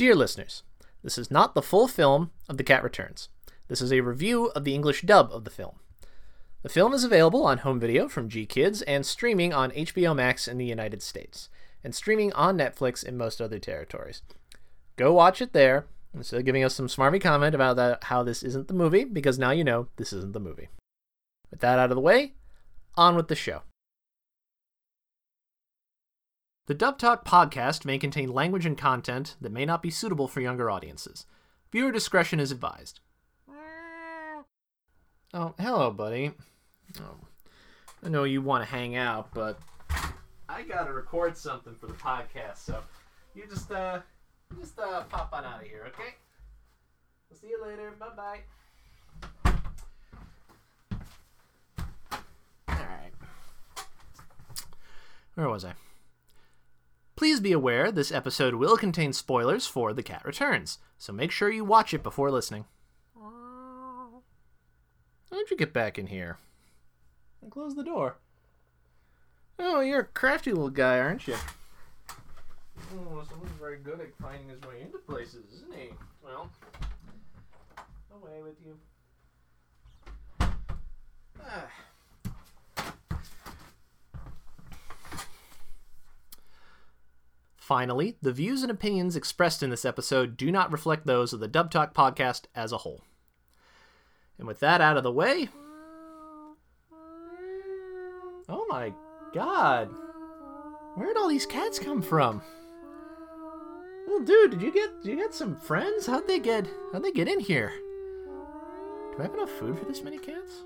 Dear listeners, this is not the full film of The Cat Returns. This is a review of the English dub of the film. The film is available on home video from GKIDS and streaming on HBO Max in the United States, and streaming on Netflix in most other territories. Go watch it there instead of giving us some smarmy comment about that, how this isn't the movie, because now you know this isn't the movie. With that out of the way, on with the show. The Dub Talk podcast may contain language and content that may not be suitable for younger audiences. Viewer discretion is advised. Oh, hello, buddy. Oh, I know you want to hang out, but I gotta record something for the podcast, so you just uh, just uh, pop on out of here, okay? I'll see you later. Bye bye. All right. Where was I? Please be aware this episode will contain spoilers for The Cat Returns, so make sure you watch it before listening. How'd you get back in here? And close the door. Oh, you're a crafty little guy, aren't you? Oh, someone's very good at finding his way into places, isn't he? Well, away with you. Ah. Finally, the views and opinions expressed in this episode do not reflect those of the Dub Talk podcast as a whole. And with that out of the way. Oh my god. Where'd all these cats come from? Well, dude, did you get did you get some friends? How'd they get how'd they get in here? Do I have enough food for this many cats?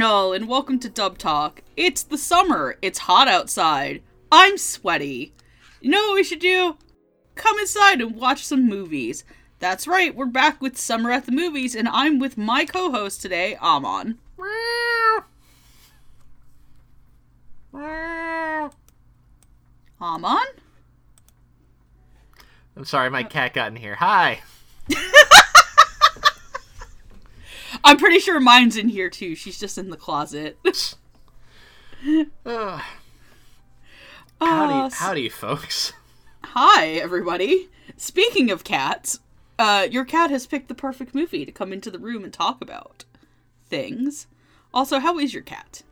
And all, and welcome to Dub Talk. It's the summer. It's hot outside. I'm sweaty. You know what we should do? Come inside and watch some movies. That's right, we're back with Summer at the Movies, and I'm with my co host today, Amon. Amon? I'm sorry, my cat got in here. Hi. I'm pretty sure mine's in here too. She's just in the closet. Ugh. Howdy, Uh, howdy, folks. Hi, everybody. Speaking of cats, uh, your cat has picked the perfect movie to come into the room and talk about things. Also, how is your cat?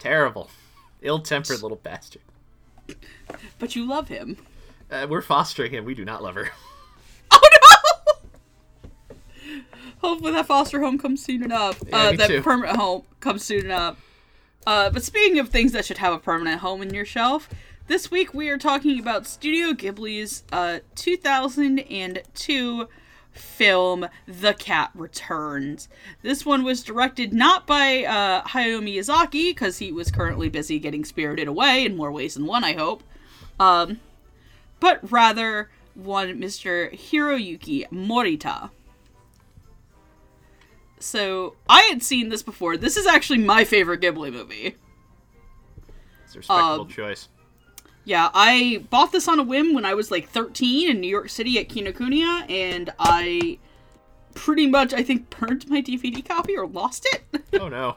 Terrible. Ill-tempered little bastard. But you love him. Uh, we're fostering him. We do not love her. Oh no! Hopefully that foster home comes soon enough. Yeah, uh, that too. permanent home comes soon enough. Uh, but speaking of things that should have a permanent home in your shelf, this week we are talking about Studio Ghibli's uh, 2002 film The Cat Returns. This one was directed not by uh, Hayao Miyazaki, because he was currently busy getting spirited away in more ways than one, I hope, um, but rather one Mr. Hiroyuki Morita. So, I had seen this before. This is actually my favorite Ghibli movie. It's a respectable Um, choice. Yeah, I bought this on a whim when I was like 13 in New York City at Kinokuniya, and I pretty much, I think, burned my DVD copy or lost it. Oh no.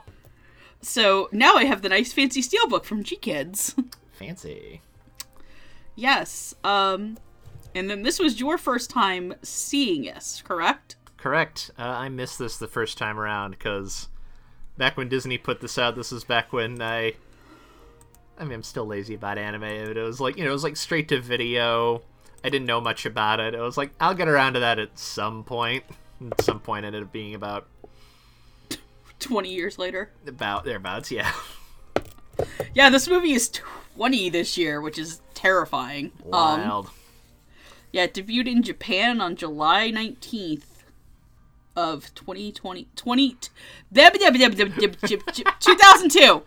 so now I have the nice fancy steelbook from GKIDS. Fancy. yes. Um, and then this was your first time seeing this, correct? Correct. Uh, I missed this the first time around because back when Disney put this out, this was back when I. I mean, I'm still lazy about anime. But it was like you know, it was like straight to video. I didn't know much about it. It was like I'll get around to that at some point. At some point, it ended up being about 20 years later. about thereabouts. Yeah. Yeah, this movie is 20 this year, which is terrifying. Um, Wild. Yeah, it debuted in Japan on July 19th of 2020. 20, 2002.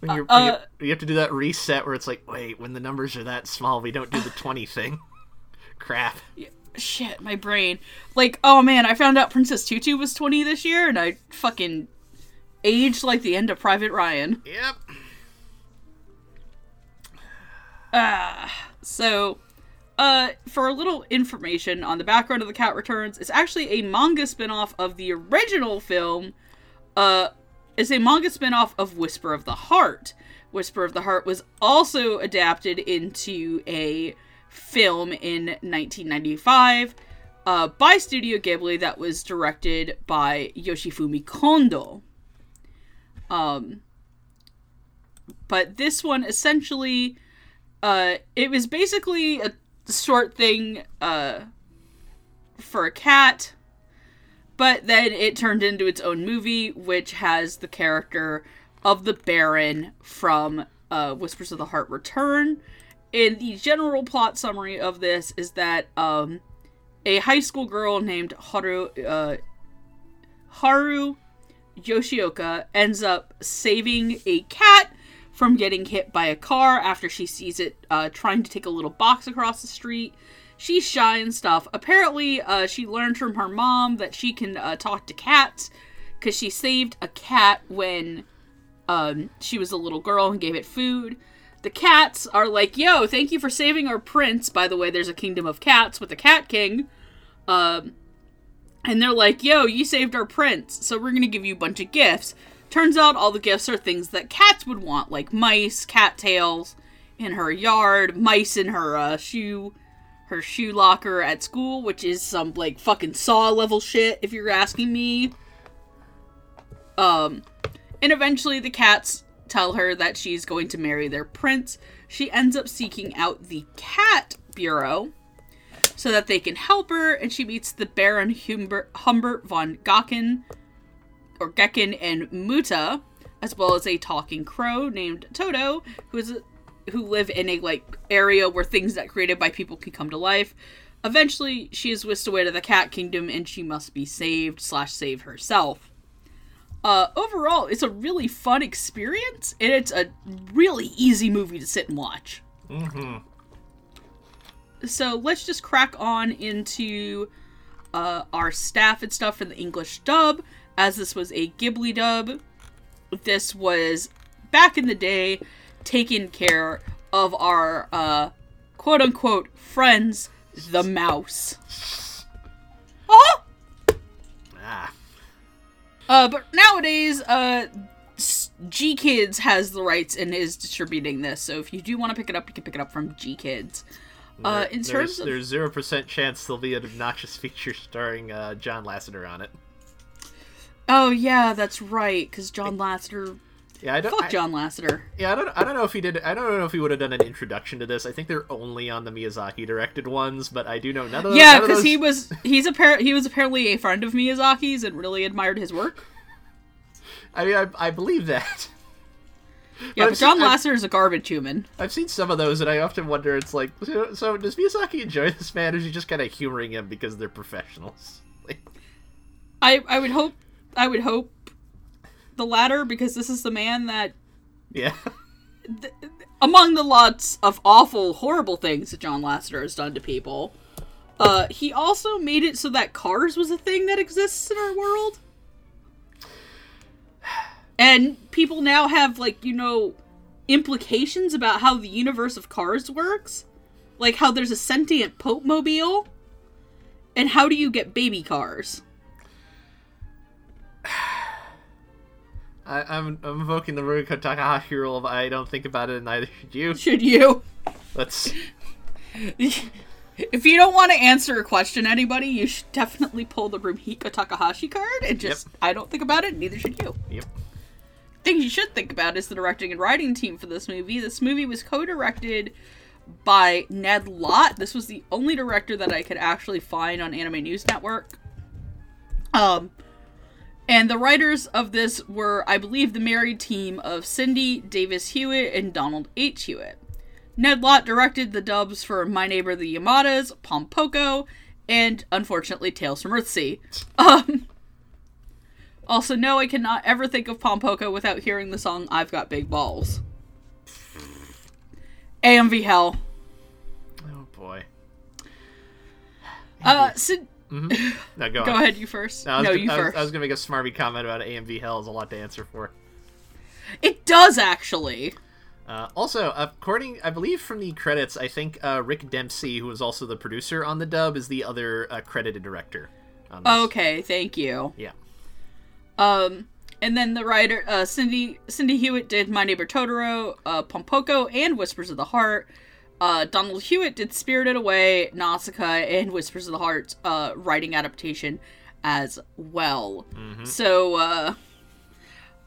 When you're- uh, you, you have to do that reset where it's like, wait, when the numbers are that small, we don't do the 20 thing. Crap. Shit, my brain. Like, oh man, I found out Princess Tutu was 20 this year, and I fucking aged like the end of Private Ryan. Yep. Ah. So, uh, for a little information on the background of The Cat Returns, it's actually a manga spin-off of the original film. Uh, it's a manga spin-off of Whisper of the Heart. Whisper of the Heart was also adapted into a film in 1995 uh, by Studio Ghibli that was directed by Yoshifumi Kondo. Um, but this one essentially, uh, it was basically a short thing uh, for a cat, but then it turned into its own movie, which has the character of the Baron from uh, Whispers of the Heart Return. And the general plot summary of this is that um, a high school girl named Haru uh, Haru Yoshioka ends up saving a cat from getting hit by a car after she sees it uh, trying to take a little box across the street. She's shy and stuff. Apparently, uh, she learned from her mom that she can uh, talk to cats because she saved a cat when um, she was a little girl and gave it food. The cats are like, yo, thank you for saving our prince. By the way, there's a kingdom of cats with a Cat King. Um, and they're like, yo, you saved our prince, so we're gonna give you a bunch of gifts. Turns out all the gifts are things that cats would want, like mice, cattails in her yard, mice in her uh, shoe, her shoe locker at school, which is some like fucking saw level shit, if you're asking me. Um, and eventually the cats tell her that she's going to marry their prince. She ends up seeking out the cat bureau so that they can help her, and she meets the Baron Humbert, Humbert von Gakken, or Gekken and Muta, as well as a talking crow named Toto, who is who live in a like area where things that created by people can come to life. Eventually, she is whisked away to the Cat Kingdom, and she must be saved slash save herself. Uh, overall, it's a really fun experience, and it's a really easy movie to sit and watch. Mm-hmm. So let's just crack on into uh, our staff and stuff for the English dub, as this was a Ghibli dub. This was back in the day taking care of our uh, quote unquote friends, the mouse. Oh! Ah. Uh, but nowadays, uh, GKIDS has the rights and is distributing this. So if you do want to pick it up, you can pick it up from GKIDS. Uh, in there's, terms of there's zero percent chance there'll be an obnoxious feature starring uh, John Lasseter on it. Oh yeah, that's right, because John Lasseter. Yeah, I don't. Fuck I- John Lasseter. Yeah, I don't. I don't know if he did. I don't know if he would have done an introduction to this. I think they're only on the Miyazaki directed ones, but I do know none of those. Yeah, because those- he was he's appar- he was apparently a friend of Miyazaki's and really admired his work. I mean, I, I believe that. Yeah, I've but John seen- Lasseter is a garbage human. I've seen some of those, and I often wonder. It's like, so, so does Miyazaki enjoy this man, or is he just kind of humoring him because they're professionals? Like, I I would hope I would hope the latter because this is the man that yeah, among the lots of awful, horrible things that John Lasseter has done to people, uh, he also made it so that Cars was a thing that exists in our world. And people now have, like, you know, implications about how the universe of Cars works. Like how there's a sentient Pope Mobile. And how do you get baby cars? I, I'm I'm invoking the Rumiko Takahashi rule of I don't think about it, and neither should you. Should you? Let's. If you don't want to answer a question, anybody, you should definitely pull the Rumiko Takahashi card and just, I don't think about it, neither should you. Yep. thing you should think about is the directing and writing team for this movie. This movie was co-directed by Ned Lott. This was the only director that I could actually find on Anime News Network. Um, and the writers of this were, I believe, the married team of Cindy Davis Hewitt and Donald H. Hewitt. Ned Lott directed the dubs for My Neighbor the Yamadas, Pompoko, and unfortunately Tales from Earthsea. Um, also, no, I cannot ever think of Pompoko without hearing the song I've Got Big Balls. AMV Hell. Oh boy. Uh, so, No, go, go ahead, you first. No, I was, no, gonna, you I was- first. I was gonna make a smarmy comment about AMV Hell is a lot to answer for. It does, actually. Uh, also, according, I believe from the credits, I think uh, Rick Dempsey, who was also the producer on the dub, is the other uh, credited director. Okay, thank you. Yeah. Um, and then the writer uh, Cindy Cindy Hewitt did My Neighbor Totoro, uh, Pompoko, and Whispers of the Heart. Uh, Donald Hewitt did Spirited Away, Nausicaa, and Whispers of the Heart uh, writing adaptation as well. So uh,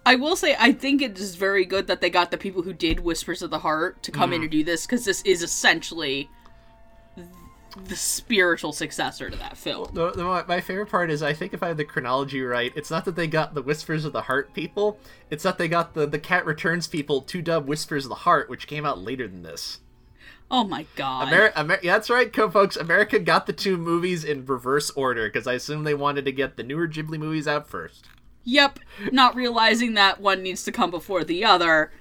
I will say I think it is very good that they got the people who did Whispers of the Heart to come in and do this because this is essentially the spiritual successor to that film. The, the, my- my favorite part is I think if I have the chronology right, it's not that they got the Whispers of the Heart people, it's that they got the, the Cat Returns people to dub Whispers of the Heart, which came out later than this. Oh my god. Ameri- Amer- yeah, that's right, co folks. America got the two movies in reverse order because I assume they wanted to get the newer Ghibli movies out first. Yep, not realizing that one needs to come before the other.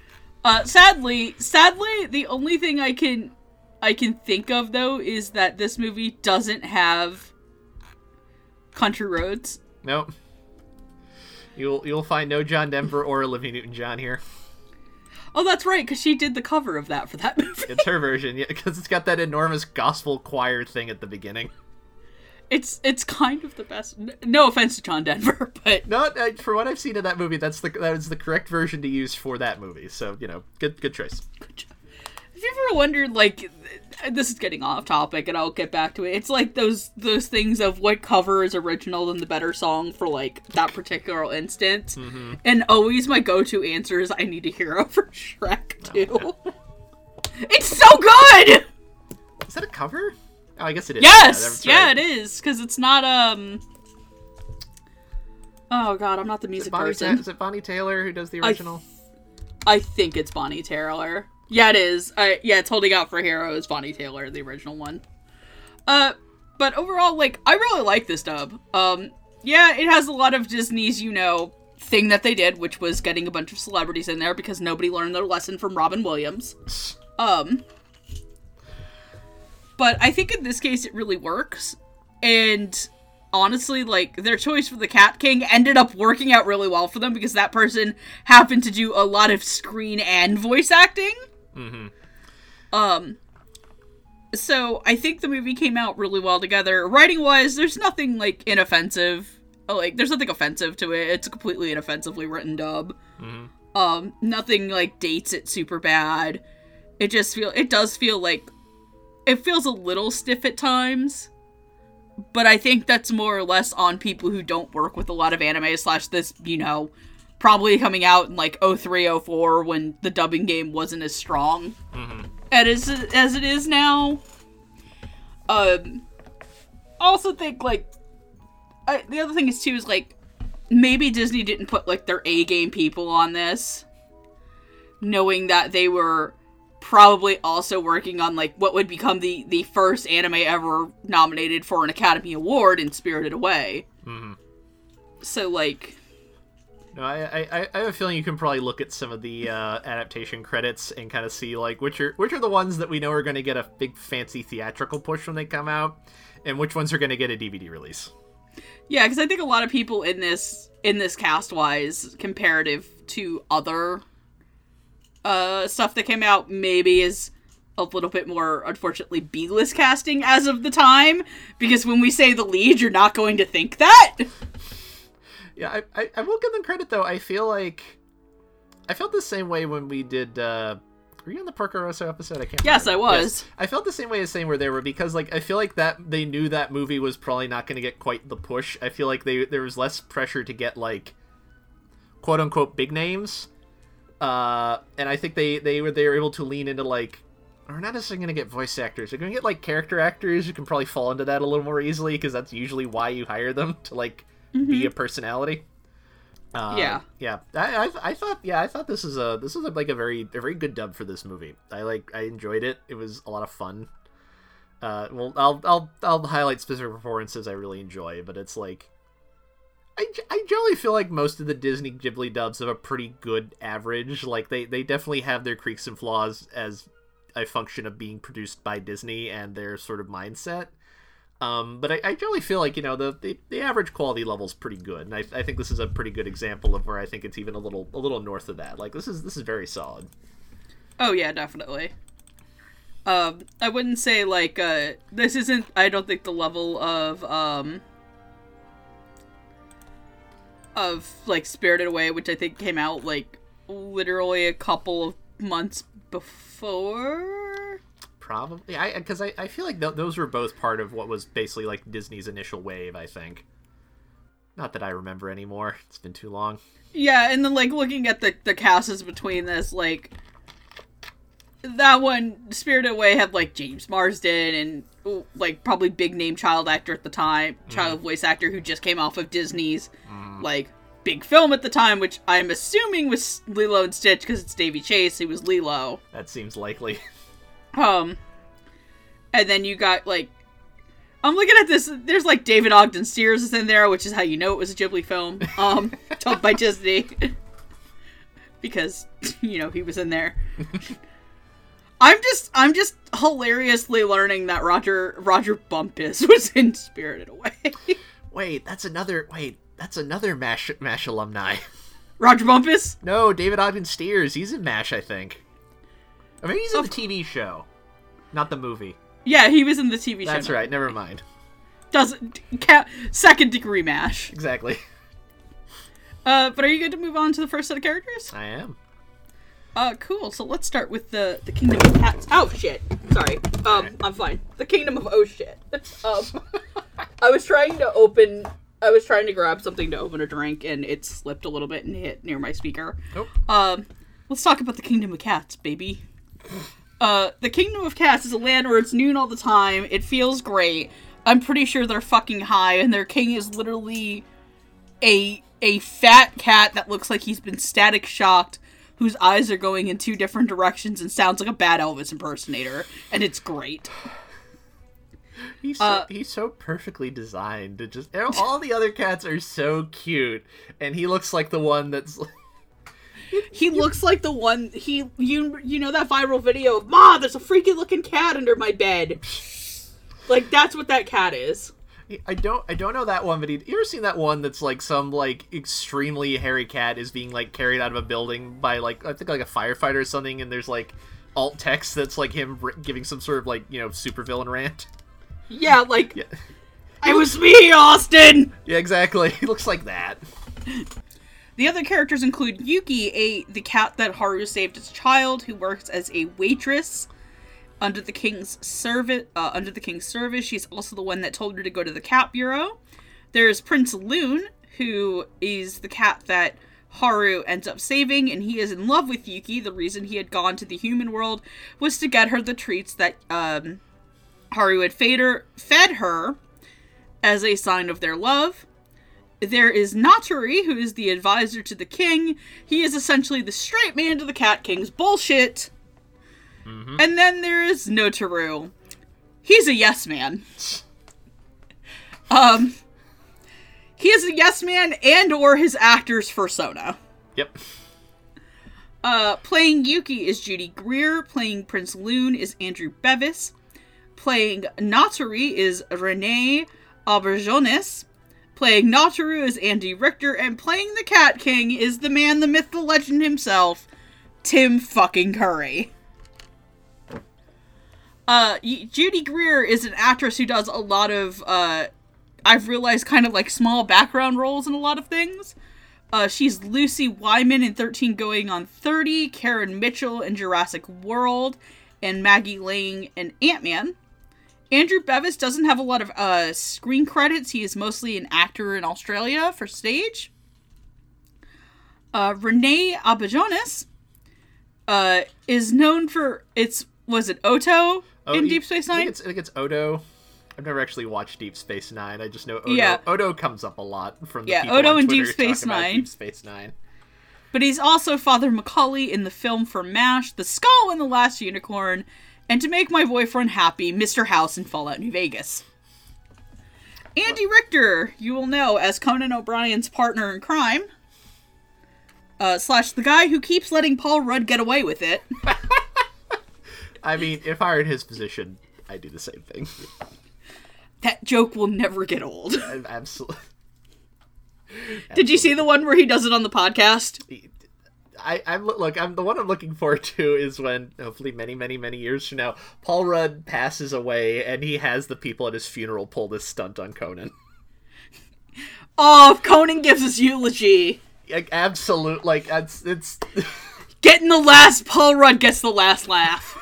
Uh, sadly, sadly, the only thing I can I can think of though is that this movie doesn't have country roads. Nope. You'll you'll find no John Denver or Olivia Newton John here. Oh, that's right, because she did the cover of that for that movie. It's her version, yeah, because it's got that enormous gospel choir thing at the beginning. It's it's kind of the best. No offense to John Denver, but No, uh, for what I've seen of that movie, that's the that is the correct version to use for that movie. So you know, good good choice. Have you ever wondered, like, this is getting off topic, and I'll get back to it. It's like those those things of what cover is original and the better song for like that particular instance. And always my go-to answer is I need a hero for Shrek too. it's so good. Is that a cover? Oh, I guess it is. Yes, yeah, right. it is because it's not um. Oh god, I'm not the music it, Bonnie Ta- person. is it Bonnie Taylor who does the I original? I think it's Bonnie Taylor. Yeah, it is. I yeah, it's holding out for Hero is Bonnie Taylor, the original one. Uh, but overall, like I really like this dub. Um, yeah, it has a lot of Disney's, you know, thing that they did, which was getting a bunch of celebrities in there because nobody learned their lesson from Robin Williams. Um, but I think in this case it really works, and honestly, like their choice for the Cat King ended up working out really well for them because that person happened to do a lot of screen and voice acting. Mhm. Um. So I think the movie came out really well together. Writing wise, there's nothing like inoffensive. Oh, Like there's nothing offensive to it. It's a completely inoffensively written dub. Mhm. Um, nothing like dates it super bad. It just feel it does feel like it feels a little stiff at times. But I think that's more or less on people who don't work with a lot of anime slash this, you know, probably coming out in like 03, 04 when the dubbing game wasn't as strong as, as it is now. Um, I also think like I, the other thing is too is like maybe Disney didn't put like their A game people on this, knowing that they were probably also working on like what would become the the first anime ever nominated for an Academy Award in Spirited Away. Mhm. So like, No, I, I I have a feeling you can probably look at some of the uh, adaptation credits and kind of see like which are which are the ones that we know are going to get a big fancy theatrical push when they come out, and which ones are going to get a DVD release. yeah, because I think a lot of people in this in this cast wise comparative to other uh stuff that came out maybe is a little bit more unfortunately B-list casting as of the time because when we say the lead you're not going to think that Yeah, I, I, I will give them credit though. I feel like I felt the same way when we did. uh Were you on the Porco Rosso episode? I can't. Yes, remember. I was. I felt the same way as saying where they were because like I feel like that they knew that movie was probably not going to get quite the push. I feel like they there was less pressure to get like quote unquote big names, uh, and I think they they were they were able to lean into like. We're not necessarily going to get voice actors. We're going to get like character actors who can probably fall into that a little more easily because that's usually why you hire them to like be a personality. Uh, Yeah. yeah. I, I, I thought yeah I thought this is a this is a, like a very a very good dub for this movie. I like I enjoyed it. It was a lot of fun. Uh, well, I'll I'll I'll highlight specific performances I really enjoy, but it's like I, I generally feel like most of the Disney Ghibli dubs have a pretty good average. Like they they definitely have their creaks and flaws as a function of being produced by Disney and their sort of mindset. Um, but I, I generally feel like you know the, the, the average quality level is pretty good, and I, I think this is a pretty good example of where I think it's even a little a little north of that. Like this is this is very solid. Oh yeah, definitely. Um, I wouldn't say like uh, this isn't. I don't think the level of um of like Spirited Away, which I think came out like literally a couple of months before. Probably, I because I, I feel like th- those were both part of what was basically like Disney's initial wave. I think. Not that I remember anymore. It's been too long. Yeah, and then like looking at the the casts between this, like that one, Spirited Away had like James Marsden and like probably big name child actor at the time, mm-hmm. child voice actor who just came off of Disney's mm-hmm. like big film at the time, which I'm assuming was Lilo and Stitch because it's Daveigh Chase. He was Lilo. That seems likely. Um, and then you got like, I'm looking at this. There's like David Ogden Stiers is in there, which is how you know it was a Ghibli film, um, told by Disney, because you know he was in there. I'm just, I'm just hilariously learning that Rodger Rodger Bumpass was in Spirited Away. Wait, that's another. Wait, that's another Mash Mash alumni. Rodger Bumpass? No, David Ogden Stiers. He's in Mash, I think. Or maybe he's in Of- the TV show, not the movie. Yeah, he was in the TV show. That's right. Never mind. Doesn't count. Second degree mash. Exactly. Uh, but are you good to move on to the first set of characters? I am. Uh, cool. So let's start with the the Kingdom of Cats. Oh shit. Sorry. Um, I'm fine. The Kingdom of Oh shit. um, I was trying to open. I was trying to grab something to open a drink, and it slipped a little bit and hit near my speaker. Nope. Um, let's talk about the Kingdom of Cats, baby. Uh, the Kingdom of Cats is a land where it's noon all the time. It feels great. I'm pretty sure they're fucking high, and their king is literally a a fat cat that looks like he's been static shocked, whose eyes are going in two different directions and sounds like a bad Elvis impersonator, and it's great. He's so, Uh, he's so perfectly designed to just all the other cats are so cute and he looks like the one that's He looks like the one he you you know that viral video of Ma, there's a freaky looking cat under my bed. Like that's what that cat is. I don't I don't know that one but you ever seen that one that's like some like extremely hairy cat is being like carried out of a building by like I think like a firefighter or something and there's like alt text that's like him giving some sort of like you know supervillain rant. Yeah, like Yeah. it was me, Austin. Yeah, exactly. He looks like that. The other characters include Yuki, a the cat that Haru saved as a child, who works as a waitress under the king's service. Uh, under the king's service, she's also the one that told her to go to the cat bureau. There's Prince Lune, who is the cat that Haru ends up saving, and he is in love with Yuki. The reason he had gone to the human world was to get her the treats that um, Haru had fed her, fed her as a sign of their love. There is Natori, who is the advisor to the king. He is essentially the straight man to the Cat King's bullshit. And then there is Notaru. He's a yes man. Um, he is a yes man and or his actor's persona. Yep. Uh, playing Yuki is Judy Greer. Playing Prince Lune is Andrew Bevis. Playing Natori is Renee Auberjonois. Playing Nataru is Andy Richter. And playing the Cat King is the man, the myth, the legend himself, Tim fucking Curry. Uh, Judy Greer is an actress who does a lot of, uh, I've realized kind of like small background roles in a lot of things. Uh, she's Lucy Wyman in 13 Going on 30, Karen Mitchell in Jurassic World, and Maggie Lang in Ant Man. Andrew Bevis doesn't have a lot of uh, screen credits. He is mostly an actor in Australia for stage. Uh, Renee Auberjonois uh, is known for its was it Oto in you- Deep Space I think Nine? it's, I think it's Odo. I've never actually watched Deep Space Nine. I just know Odo. Yeah. Odo comes up a lot from the Yeah, people Odo in Deep Space Nine. Deep Space Nine. But he's also Father Mulcahy in the film for MASH, The Skull and the Last Unicorn, and to make my boyfriend happy, Mr. House in Fallout New Vegas. Andy Richter, you will know as Conan O'Brien's partner in crime, uh, slash the guy who keeps letting Paul Rudd get away with it. I mean, if I were in his position, I'd do the same thing. That joke will never get old. Absolutely. Did you see the one where he does it on the podcast? I, I'm look. I'm the one I'm looking forward to is when hopefully many, many, many years from now, Paul Rudd passes away and he has the people at his funeral pull this stunt on Conan. Oh, if Conan gives his eulogy. Like absolute, like it's it's. Getting the last, Paul Rudd gets the last laugh.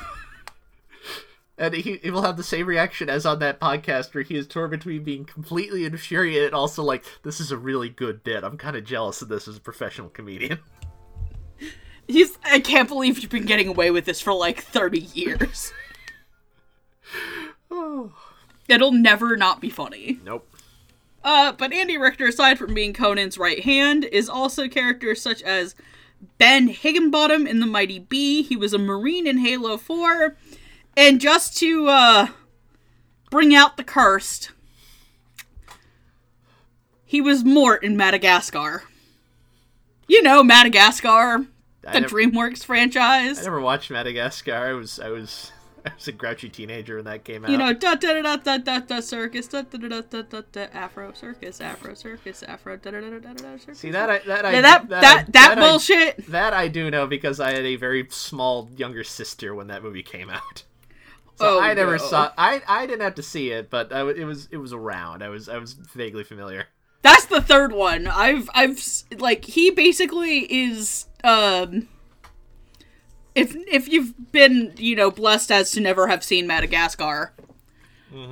And he, he will have the same reaction as on that podcast where he is torn between being completely infuriated and also like, this is a really good bit. I'm kind of jealous of this as a professional comedian. He's. I can't believe you've been getting away with this for like 30 years. Oh. It'll never not be funny. Nope. Uh, but Andy Richter, aside from being Conan's right hand, is also characters such as Ben Higginbottom in The Mighty B. He was a Marine in Halo 4. And just to uh, bring out the cursed, he was Mort in Madagascar. You know Madagascar, the never- DreamWorks franchise. I never watched Madagascar. I was I was I was a grouchy teenager when that came out. You know, da da da da da da circus, da da da da da da Afro circus, Afro circus, Afro da da da da da circus. See that I that I Yeah, that that that I- that, bullshit. that I do know because I had a very small younger sister when that movie came out. So Oh, I never no. saw. I I didn't have to see it, but I, it was it was around. I was I was vaguely familiar. That's the third one. I've I've like he basically is um if if you've been, you know, blessed as to never have seen Madagascar,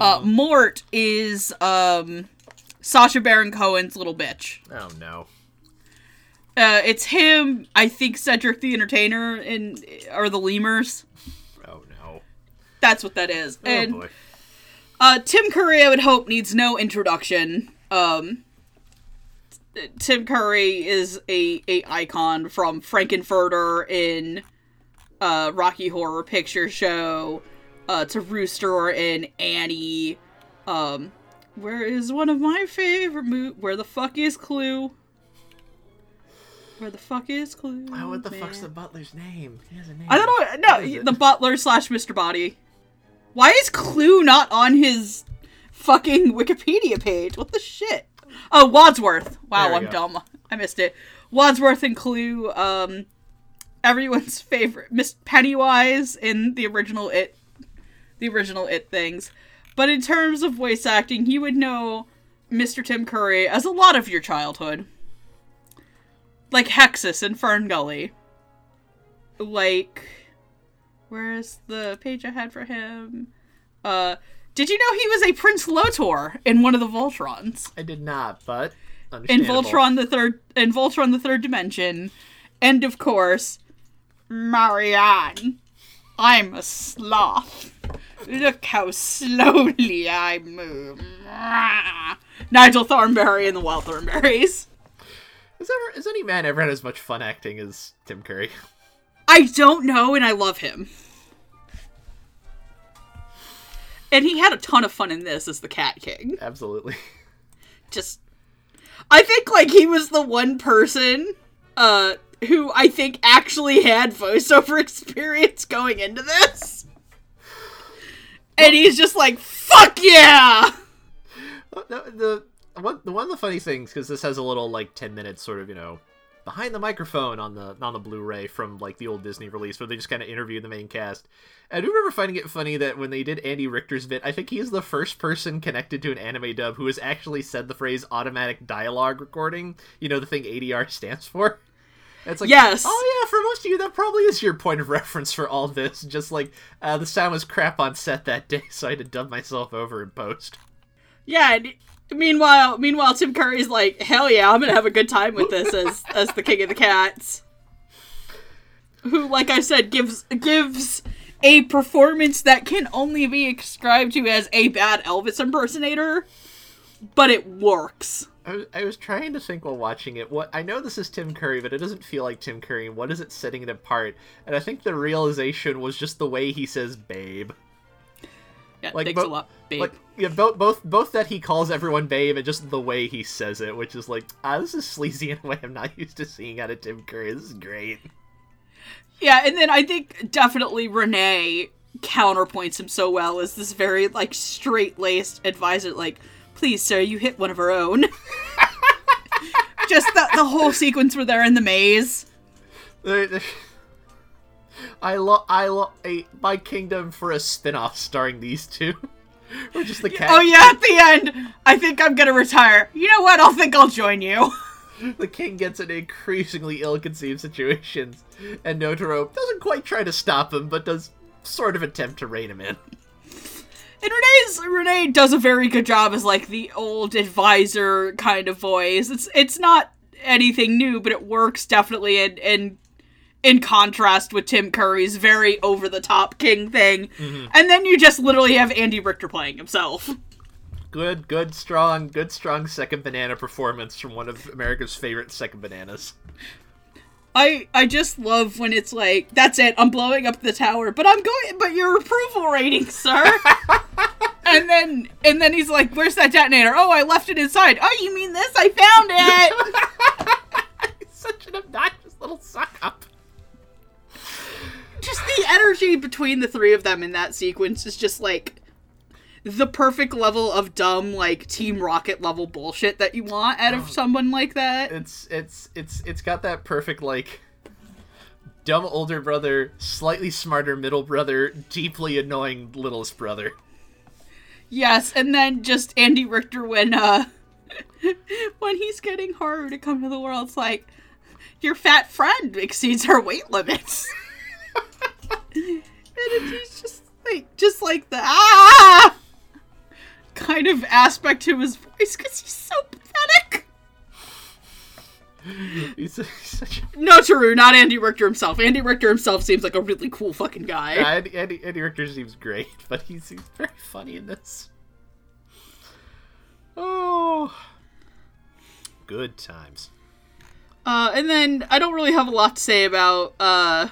uh Mort is um Sacha Baron Cohen's little bitch. Oh no. Uh it's him, I think Cedric the Entertainer and or the Lemurs. Oh no. That's what that is. Oh and boy. Uh, Tim Curry, I would hope, needs no introduction. Um, Tim Curry is a, a icon from Frank-N-Furter in uh, Rocky Horror Picture Show uh, to Rooster in Annie. Um, where is one of my favorite mo- Where the fuck is Clue? Where the fuck is Clue? Oh, what the fuck's the butler's name? He has a name. I don't know. No, the butler slash Mr. Body. Why is Clue not on his fucking Wikipedia page? What the shit? Oh, Wadsworth. Wow, I'm go. dumb. I missed it. Wadsworth and Clue. Um, everyone's favorite, Miss Pennywise in the original It, the original It things. But in terms of voice acting, you would know Mr. Tim Curry as a lot of your childhood, like Hexxus in FernGully like where's the page I had for him? Uh did you know he was a Prince Lotor in one of the Voltrons? I did not, but In. Voltron the third in Voltron the third dimension. And of course, Marianne. I'm a sloth. Look how slowly I move. Nigel Thornberry and the Wild Thornberries. Has ever has any man ever had as much fun acting as Tim Curry? I don't know, and I love him. And he had a ton of fun in this as the Cat King. Absolutely. Just, I think like he was the one person, uh, who I think actually had voiceover experience going into this. And he's just like, "Fuck yeah!" Uh, the, the one the one of the funny things because this has a little like ten minutes sort of you know behind the microphone on the on the Blu-ray from like the old Disney release where they just kind of interview the main cast. I do remember finding it funny that when they did Andy Richter's bit, I think he is the first person connected to an anime dub who has actually said the phrase automatic dialogue recording. You know the thing ADR stands for. It's like, Yes. oh yeah, for most of you, that probably is your point of reference for all this. Just like, uh, the sound was crap on set that day, so I had to dub myself over in post. Yeah. And meanwhile, meanwhile, Tim Curry's like, "Hell yeah, I'm gonna have a good time with this as as the King of the Cats." Who, like I said, gives gives a performance that can only be ascribed to as a bad Elvis impersonator, but it works. I was, I was trying to think while watching it. What I know this is Tim Curry, but it doesn't feel like Tim Curry. What is it setting it apart? And I think the realization was just the way he says "babe." Yeah, Like, thanks bo- a lot, babe. Like yeah, both both both that he calls everyone "babe" and just the way he says it, which is like, ah, this is sleazy in a way I'm not used to seeing out of Tim Curry. This is great. Yeah, and then I think definitely Renee counterpoints him so well as this very like straight laced advisor, like, please, sir, you hit one of our own. Just the, the whole sequence where they're in the maze. I love I love a my kingdom for a spin-off starring these two. or just the oh, cat. Oh yeah, at the end, I think I'm gonna retire. You know what? I'll think I'll join you. The king gets in increasingly ill-conceived situations, and Notaro doesn't quite try to stop him, but does sort of attempt to rein him in. And Renee's Renee does a very good job as like the old advisor kind of voice. It's it's not anything new, but it works definitely and in in contrast with Tim Curry's very over the top king thing. Mm-hmm. And then you just literally have Andy Richter playing himself. Good, good, strong, good, strong second banana performance from one of America's favorite second bananas. I I just love when it's like, that's it, I'm blowing up the tower, but I'm going but your approval rating, sir. and then and then he's like, Where's that detonator? Oh, I left it inside. Oh, you mean this? I found it. He's such an obnoxious little suck up. The energy between the three of them in that sequence is just like the perfect level of dumb, like Team Rocket level bullshit that you want out of someone like that. It's it's it's it's got that perfect like dumb older brother, slightly smarter middle brother, deeply annoying littlest brother. Yes, and then just Andy Richter when uh when he's getting harder to come to the world, it's like your fat friend exceeds her weight limits. and he's just like just like the ah kind of aspect to his voice because he's so pathetic. He's, he's such a No, true, not Andy Richter himself. Andy Richter himself seems like a really cool fucking guy. Yeah, Andy, Andy, Andy Richter seems great, but he's, he's very funny in this. Oh, good times. Uh, and then I don't really have a lot to say about uh,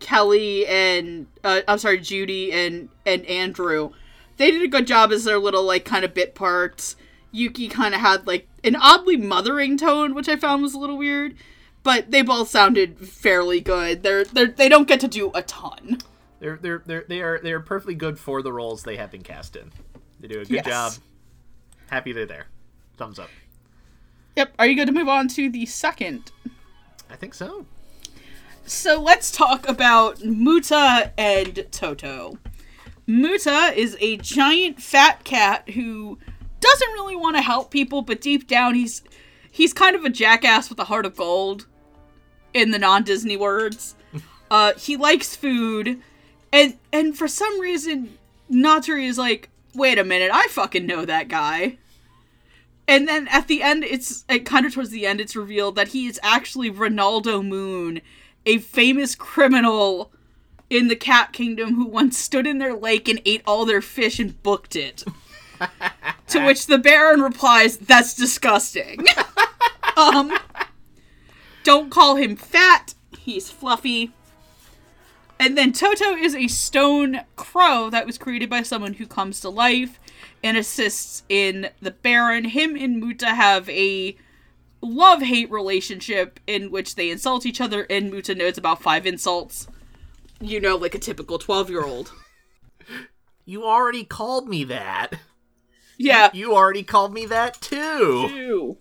Kelly and uh, I'm sorry, Judy and and Andrew. They did a good job as their little like kind of bit parts. Yuki kind of had like an oddly mothering tone, which I found was a little weird. But they both sounded fairly good. They're they are they don't get to do a ton. They're they're they're they are they are perfectly good for the roles they have been cast in. They do a good Yes. job. Happy they're there. Thumbs up. Yep. Are you good to move on to the second I think so. So let's talk about Muta and Toto. Muta is a giant fat cat who doesn't really want to help people, but deep down he's he's kind of a jackass with a heart of gold in the non-Disney words. Uh he likes food and and for some reason Natsuri is like, "Wait a minute, I fucking know that guy." And then at the end, it's it kind of towards the end, it's revealed that he is actually Renaldo Moon, a famous criminal in the Cat Kingdom who once stood in their lake and ate all their fish and booked it. to which the Baron replies, "That's disgusting." um, don't call him fat. He's fluffy. And then Toto is a stone crow that was created by someone who comes to life and assists in the Baron. Him and Muta have a love hate relationship in which they insult each other, and Muta knows about five insults. You know, like a typical 12 year old. You already called me that. Yeah. You already called me that too.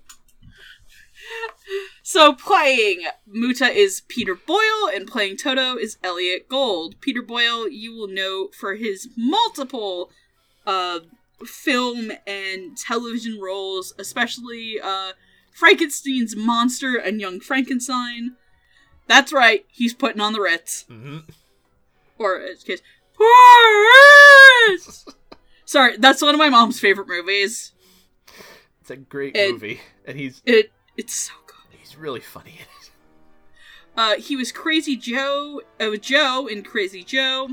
So playing Muta is Peter Boyle and playing Toto is Elliott Gould. Peter Boyle you will know for his multiple uh film and television roles, especially uh Frankenstein's monster and Young Frankenstein. That's right, he's putting on the Ritz. hmm Or in his case! Sorry, that's one of my mom's favorite movies. It's a great movie, and he's It it's so good. he's really funny in it. Uh, he was Crazy Joe, uh, Joe in Crazy Joe.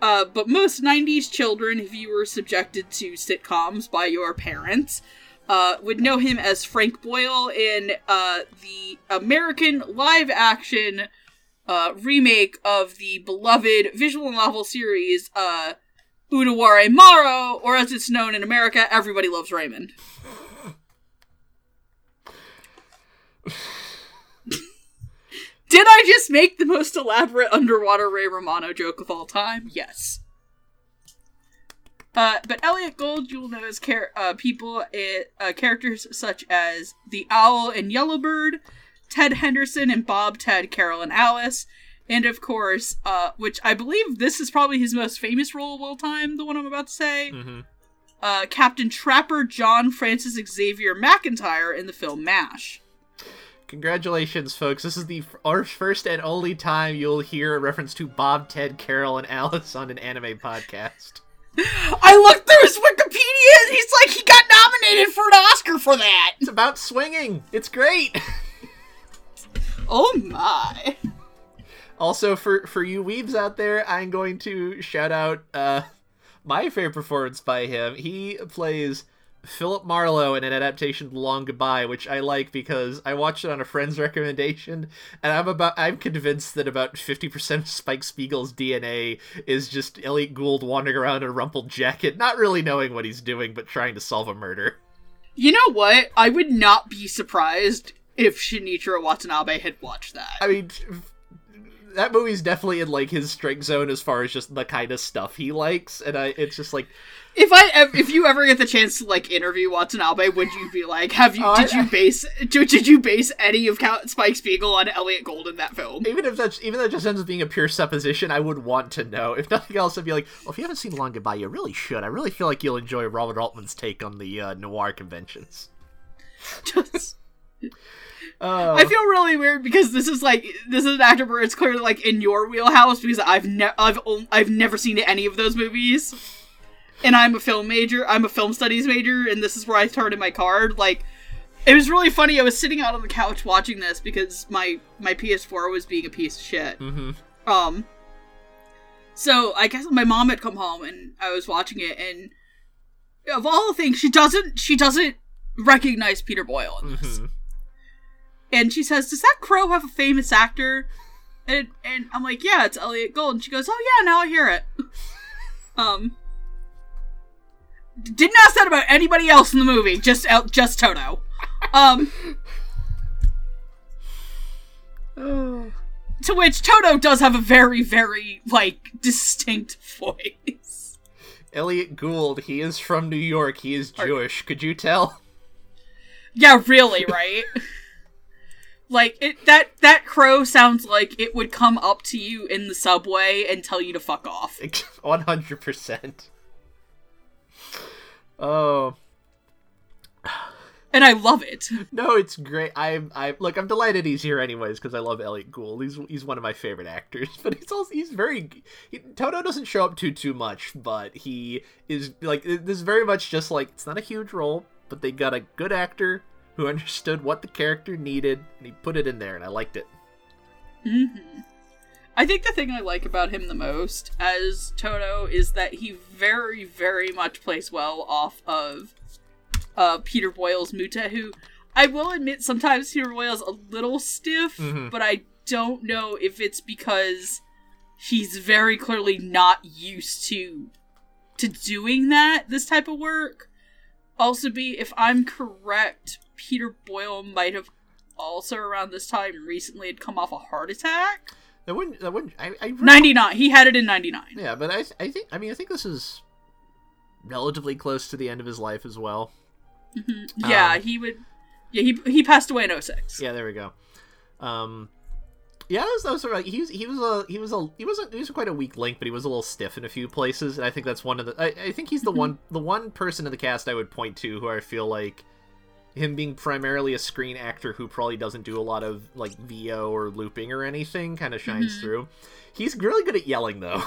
Uh, but most 90s children, if you were subjected to sitcoms by your parents, uh, would know him as Frank Boyle in uh, the American live action uh, remake of the beloved visual novel series uh, Udaware Maro, or as it's known in America, Everybody Loves Raymond. Did I just make the most elaborate underwater Ray Romano joke of all time? Yes. Uh, but Elliott Gould, you'll know as char- uh, people, uh, uh, characters such as the Owl and Yellowbird, Ted Henderson and Bob, Ted, Carol, and Alice. And of course, uh, which I believe this is probably his most famous role of all time, the one I'm about to say. Mm-hmm. Uh, Captain Trapper John Francis Xavier McIntyre in the film MASH. Congratulations, folks. This is the our first and only time you'll hear a reference to Bob, Ted, Carol, and Alice on an anime podcast. I looked through his Wikipedia and he's like, he got nominated for an Oscar for that. It's about swinging. It's great. Oh my. Also, for for you weebs out there, I'm going to shout out uh, my favorite performance by him. He plays Philip Marlowe in an adaptation of Long Goodbye, which I like because I watched it on a friend's recommendation, and I'm about I'm convinced that about 50% of Spike Spiegel's DNA is just Elliott Gould wandering around in a rumpled jacket, not really knowing what he's doing, but trying to solve a murder. You know what? I would not be surprised if Shinichiro Watanabe had watched that. I mean, that movie's definitely in like his strike zone as far as just the kind of stuff he likes, and I it's just like If I if you ever get the chance to like interview Watanabe, would you be like, have you did you base did, did you base any of Count Spike Spiegel on Elliott Gould in that film? even if that's even it just ends up being a pure supposition, I would want to know. If nothing else, I'd be like, well, if you haven't seen Long Goodbye, you really should. I really feel like you'll enjoy Robert Altman's take on the uh, noir conventions. Just Oh, I feel really weird because this is like this is an actor where it's clearly like in your wheelhouse because I've ne- I've on- I've never seen any of those movies, and I'm a film major. I'm a film studies major, and this is where I started my card. Like, it was really funny. I was sitting out on the couch watching this because my my PS4 was being a piece of shit. hmm Um. So I guess my mom had come home and I was watching it, and of all the things, she doesn't she doesn't recognize Peter Boyle in this hmm and she says, "Does that crow have a famous actor?" And and I'm like, "Yeah, it's Elliott Gould." And she goes, "Oh yeah, now I hear it." um, didn't ask that about anybody else in the movie, just El- just Toto. Um, to which Toto does have a very very like distinct voice. Elliott Gould, he is from New York. He is Jewish. Could you tell? Yeah, really, right? like it that that crow sounds like it would come up to you in the subway and tell you to fuck off. One hundred percent. Oh And I love it. no, it's great. I'm I look. I'm delighted he's here anyways because I love Elliott Gould. He's he's one of my favorite actors. But he's also he's very he, Toto doesn't show up too too much, but he is like this is very much just like it's not a huge role, but they got a good actor who understood what the character needed and he put it in there, and I liked it. hmm I think the thing I like about him the most as Toto is that he very, very much plays well off of uh, Peter Boyle's Muta, who I will admit sometimes Peter Boyle's a little stiff, Mhm. but I don't know if it's because he's very clearly not used to to doing that this type of work. Also, be if I'm correct, Peter Boyle might have also around this time recently had come off a heart attack. That wouldn't that wouldn't I, I 99. He had it in 99. yeah, but I I think I mean I think this is relatively close to the end of his life as well. Yeah, Um, he would. Yeah, he he passed away in 06. Yeah, there we go. Um, yeah, that was, that was right. He was he was a he was a he wasn't he was quite a weak link, but he was a little stiff in a few places, and I think that's one of the. I, I think he's the one the one person in the cast I would point to who I feel like him being primarily a screen actor who probably doesn't do a lot of like VO or looping or anything kind of shines through. He's really good at yelling though.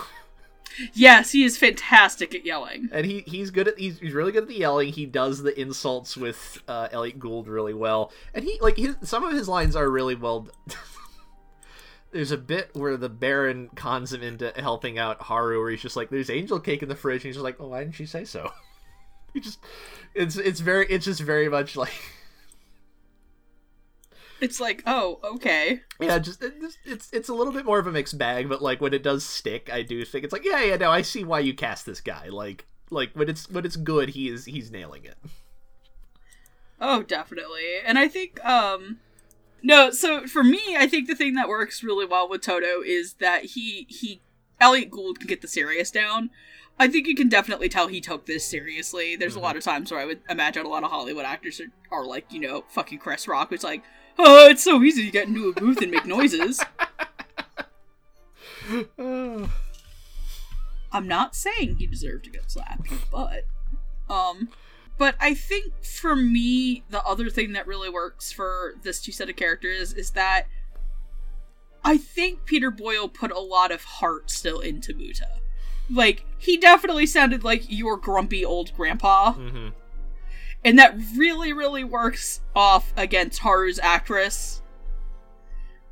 Yes, he is fantastic at yelling. and he he's good at he's, he's really good at the yelling. He does the insults with uh, Elliott Gould really well, and he like his, some of his lines are really well. There's a bit where the Baron cons him into helping out Haru, where he's just like, "There's angel cake in the fridge," and he's just like, "Oh, why didn't she say so?" He just, it's it's very it's just very much like It's like, oh, okay. yeah, just it's- it's it's a little bit more of a mixed bag, but like when it does stick, I do think it's like yeah yeah no, I see why you cast this guy like like when it's when it's good, he is he's nailing it. Oh, definitely. And I think, um, no. So for me, I think the thing that works really well with Toto is that he he Elliott Gould can get the serious down. I think you can definitely tell he took this seriously. There's a lot of times where I would imagine a lot of Hollywood actors are, are like, you know, fucking Chris Rock, who's like, Oh, it's so easy to get into a booth and make noises. I'm not saying he deserved to get slapped, but um but I think for me the other thing that really works for this two set of characters is that I think Peter Boyle put a lot of heart still into Muta. Like he definitely sounded like your grumpy old grandpa. Mm-hmm. And that really really works off against Haru's actress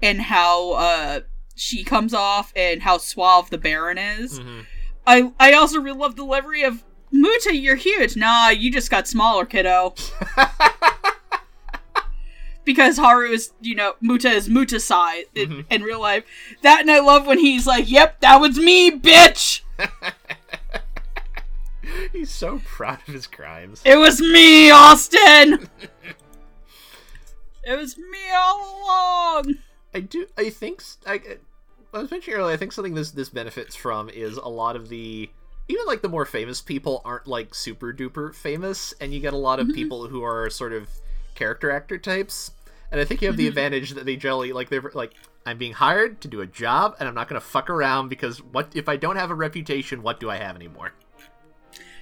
and how uh she comes off and how suave the Baron is. Mm-hmm. I I also really love the delivery of Muta, you're huge. Nah, you just got smaller, kiddo. because Haru is, you know, Muta is Muta size in, Mhm. in real life. That and I love when he's like, "Yep, that was me, bitch. He's so proud of his crimes. It was me, Austin. it was me all along." I do. I think. s- I, I was mentioning earlier. I think something this this benefits from is a lot of the even like the more famous people aren't like super duper famous, and you get a lot of Mhm. people who are sort of character actor types. And I think you have the Mhm. advantage that they generally like they're like I'm being hired to do a job, and I'm not going to fuck around because what if I don't have a reputation? What do I have anymore?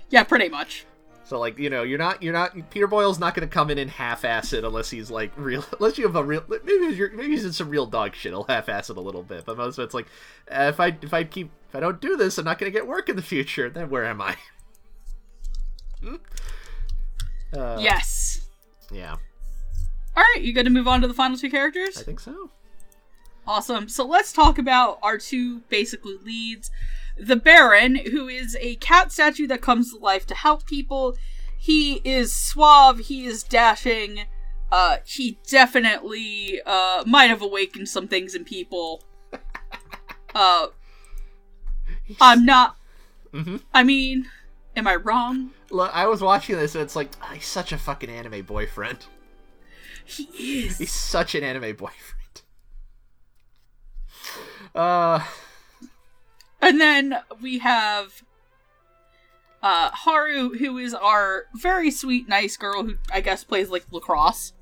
Yeah, pretty much. So like you know you're not you're not Peter Boyle's not going to come in and half-ass it unless he's like real unless you have a real maybe you're, maybe he's in some real dog shit he'll half-ass it a little bit but most of it's like uh, if I if I keep if I don't do this I'm not going to get work in the future then where am I? Hmm? uh, yes. yeah All right, you good to move on to the final two characters? I think so. Awesome. So let's talk about our two basically leads. The Baron, who is a cat statue that comes to life to help people. He is suave, he is dashing. Uh, he definitely uh, might have awakened some things in people. Uh, I'm not. hmm I mean, am I wrong? Look, I was watching this and it's like ah, he's such a fucking anime boyfriend. He is. He's such an anime boyfriend. Uh, And then we have uh Haru, who is our very sweet, nice girl who I guess plays like lacrosse.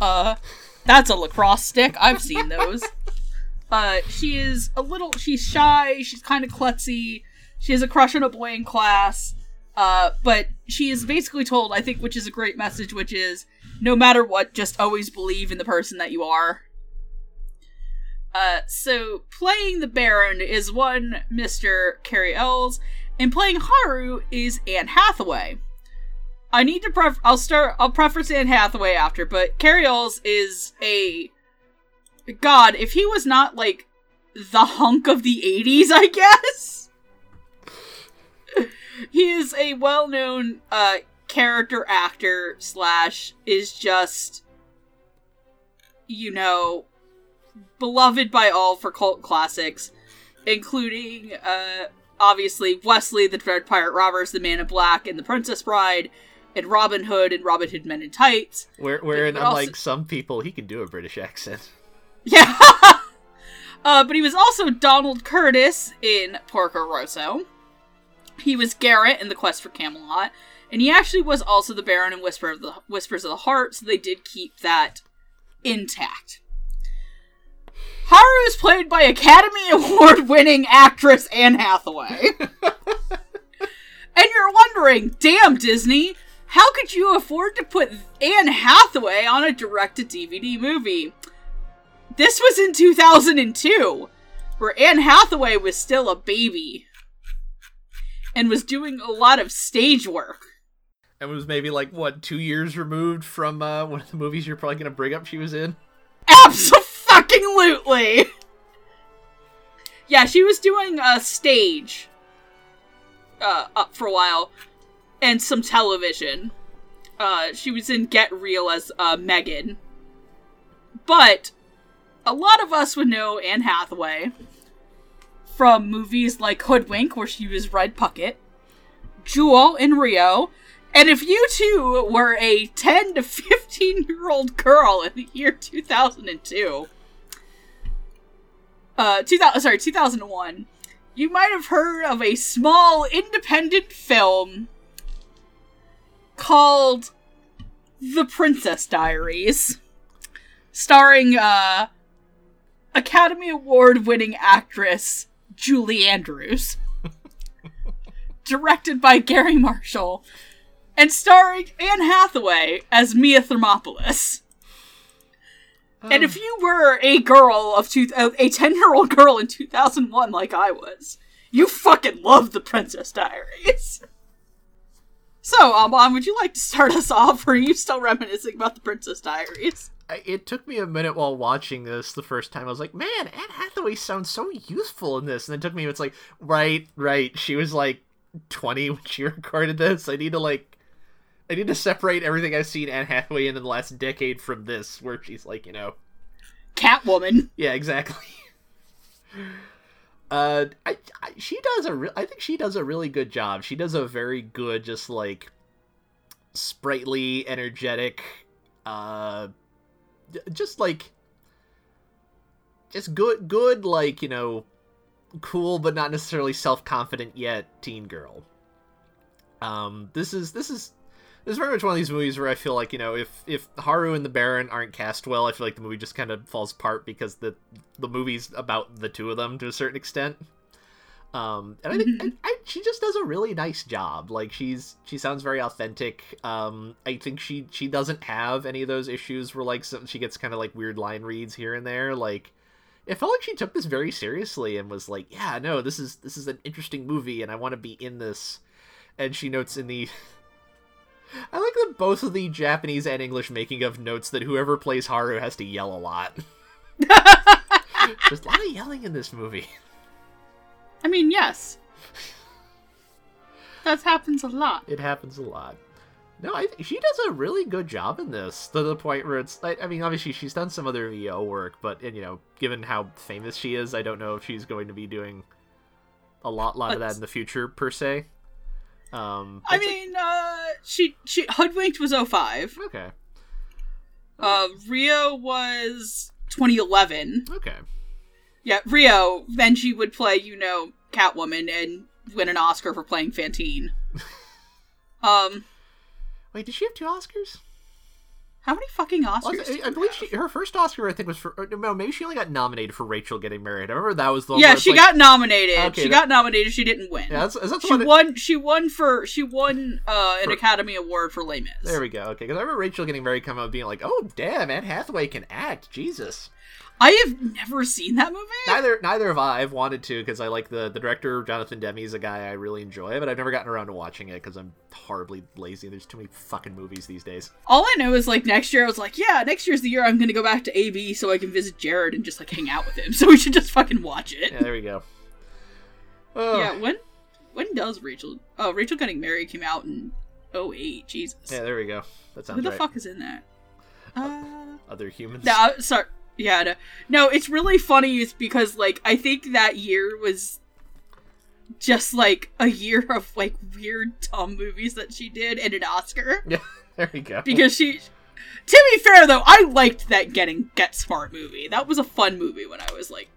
Uh that's a lacrosse stick. I've seen those. Uh she is a little she's shy, she's kind of klutzy, she has a crush on a boy in class. Uh, but she is basically told, I think, which is a great message, which is no matter what, just always believe in the person that you are. Uh, so playing the Baron is one Mr. Cary Elwes, and playing Haru is Anne Hathaway. I need to pref- I'll start I'll preface Anne Hathaway after, but Cary Elwes is a God, if he was not like the hunk of the 80s, I guess. he is a well-known uh character actor slash is just you know beloved by all for cult classics, including uh, obviously Wesley, the Dread Pirate Roberts, the Man in Black, and the Princess Bride, and Robin Hood and Robin Hood Men in Tights. where wherein also- unlike some people he can do a British accent. Yeah. uh, but he was also Donald Curtis in Porco Rosso. He was Garrett in The Quest for Camelot, and he actually was also the Baron in Whisper of the Whispers of the Heart. So they did keep that intact. Is played by Academy Award-winning actress Anne Hathaway. and you're wondering, damn Disney, how could you afford to put Anne Hathaway on a direct-to-DVD movie? This was in 2002, where Anne Hathaway was still a baby and was doing a lot of stage work. And was maybe like what two years removed from uh, one of the movies you're probably gonna bring up she was in. Absolutely. Yeah, she was doing a stage uh, up for a while and some television. Uh, she was in Get Real as uh, Megan. But a lot of us would know Anne Hathaway from movies like Hoodwink, where she was Red Puckett, Jewel in Rio, and if you too were a 10 to 15 year old girl in the year 2002, uh, 2000, sorry, 2001, you might have heard of a small independent film called The Princess Diaries. starring uh, Academy Award winning actress Julie Andrews, directed by Garry Marshall, and starring Anne Hathaway as Mia Thermopolis. And if you were a girl of two, a ten year old girl in two thousand one, like I was, you fucking love the Princess Diaries. So, Amon, would you like to start us off, or are you still reminiscing about the Princess Diaries? It took me a minute while watching this the first time. I was like, man, Anne Hathaway sounds so youthful in this. And it took me, it's like, right, right. She was like 20 when she recorded this. I need to, like, I need to separate everything I've seen Anne Hathaway in in the last decade from this, where she's like, you know. Catwoman. Yeah, exactly. Uh, I, I she does a re- I think she does a really good job. She does a very good, just like sprightly, energetic, uh, just like just good, good, like you know, cool but not necessarily self confident yet teen girl. Um, this is this is this is very much one of these movies where I feel like you know if if Haru and the Baron aren't cast well, I feel like the movie just kind of falls apart because the the movie's about the two of them to a certain extent. Um, and I think I, I, she just does a really nice job. Like she's she sounds very authentic. Um, I think she she doesn't have any of those issues where like some, she gets kind of like weird line reads here and there. Like it felt like she took this very seriously and was like, yeah, no, this is this is an interesting movie and I want to be in this. And she notes in the I like that both of the Japanese and English making of notes that whoever plays Haru has to yell a lot. There's a lot of yelling in this movie. I mean, yes. That happens a lot. It happens a lot. No, I she does a really good job in this to the point where it's. I, I mean, obviously she's done some other VO work, but and, you know, given how famous she is, I don't know if she's going to be doing a lot, lot of that in the future per se. Um, I mean, uh, she she Hoodwinked was 05. okay, Uh, Rio was 2011. okay, Yeah, Rio. Then she would play, you know, Catwoman and win an Oscar for playing Fantine. um, wait, did she have two Oscars? How many fucking Oscars? I, believe she, her first Oscar, I think, was for. No, maybe she only got nominated for Rachel getting married. I remember that was the one Yeah, she like- got nominated. Okay, she that- got nominated. She didn't win. Yeah, that's, is that she won. She won for. She won uh, an For- Academy Award for Les Mis. There we go. Okay, because I remember Rachel getting married, coming out being like, "Oh, damn, Anne Hathaway can act." Jesus. I have never seen that movie. Neither, neither have I. I've wanted to because I like the the director Jonathan Demme is a guy I really enjoy, but I've never gotten around to watching it because I'm horribly lazy. There's too many fucking movies these days. All I know is like next year I was like, yeah, next year's the year I'm gonna go back to AV so I can visit Jared and just like hang out with him. So we should just fucking watch it. Yeah, there we go. Oh, Yeah, when when does Rachel? Oh, Rachel Getting Married came out in 08. Jesus. yeah, there we go. That sounds Who the right. fuck is in that? Uh, Other humans. no, sorry. Yeah, no. no, it's really funny is because like I think that year was just like a year of like weird dumb movies that she did and an Oscar. Yeah, there we go. because she to be fair though i liked that getting get smart movie that was a fun movie when i was like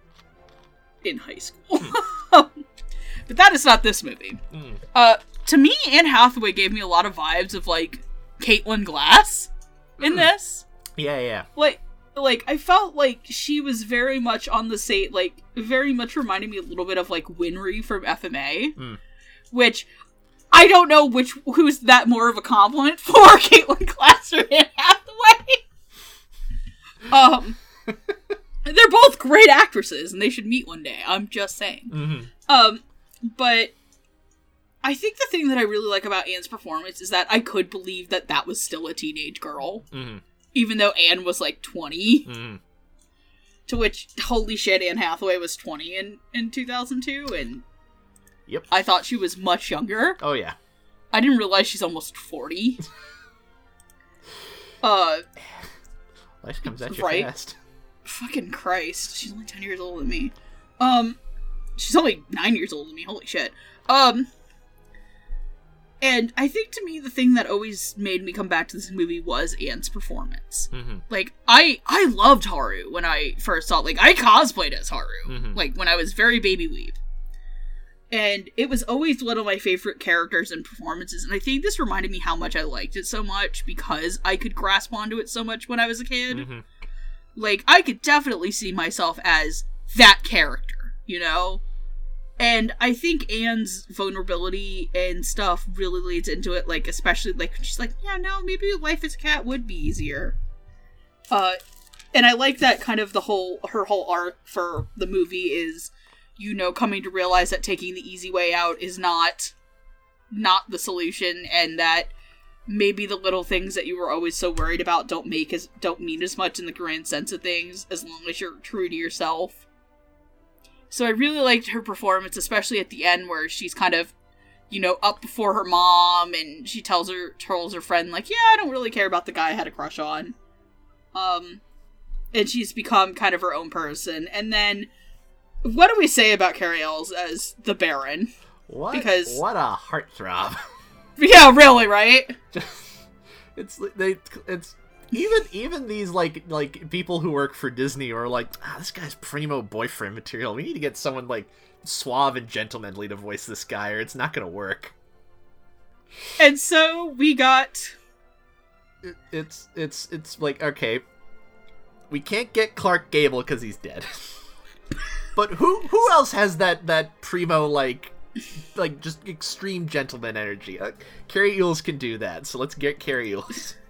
in high school but that is not this movie Mm. uh to me anne hathaway gave me a lot of vibes of like caitlin glass in this Yeah, yeah. like like i felt like she was very much on the same like very much reminded me a little bit of like winry from fma Hmm. which i don't know which who's that more of a compliment for caitlin glass or anne hathaway um they're both great actresses and they should meet one day i'm just saying Mm-hmm. um but I think the thing that I really like about Anne's performance is that I could believe that that was still a teenage girl Mm-hmm. Even though Anne was like 20, Mm-hmm. to which, holy shit, Anne Hathaway was 20 in, in 2002, and Yep. I thought she was much younger. Oh yeah. I didn't realize she's almost 40. uh, Life comes at you Right. fast. fucking Christ, she's only 10 years older than me. Um, she's only 9 years older than me, holy shit. Um, and I think to me the thing that always made me come back to this movie was Anne's performance. Mm-hmm. like i i loved haru when i first saw it. like i cosplayed as haru Mhm. like when i was very baby weep and it was always one of my favorite characters and performances and i think this reminded me how much i liked it so much because i could grasp onto it so much when i was a kid Mm-hmm. Like, I could definitely see myself as that character, you know? And I think Anne's vulnerability and stuff really leads into it, like, especially, like, she's like, yeah, no, maybe life as a cat would be easier. Uh, and I like that kind of the whole, her whole arc for the movie is, you know, coming to realize that taking the easy way out is not, not the solution, and that maybe the little things that you were always so worried about don't make as don't mean as much in the grand sense of things as long as you're true to yourself. So I really liked her performance, especially at the end where she's kind of, you know, up before her mom and she tells her tells her friend like, "Yeah, I don't really care about the guy I had a crush on." Um and she's become kind of her own person. And then what do we say about Cary Elwes as the Baron? What? Because- what a heartthrob. Yeah, really, right? Just it's they it's even even these like like people who work for Disney are like ah, this guy's primo boyfriend material. We need to get someone like suave and gentlemanly to voice this guy, or it's not gonna work. And so we got It, it's it's it's like okay, we can't get Clark Gable because he's dead. but who who else has that that primo like like just extreme gentleman energy? Uh, Cary Elwes can do that, so let's get Cary Elwes.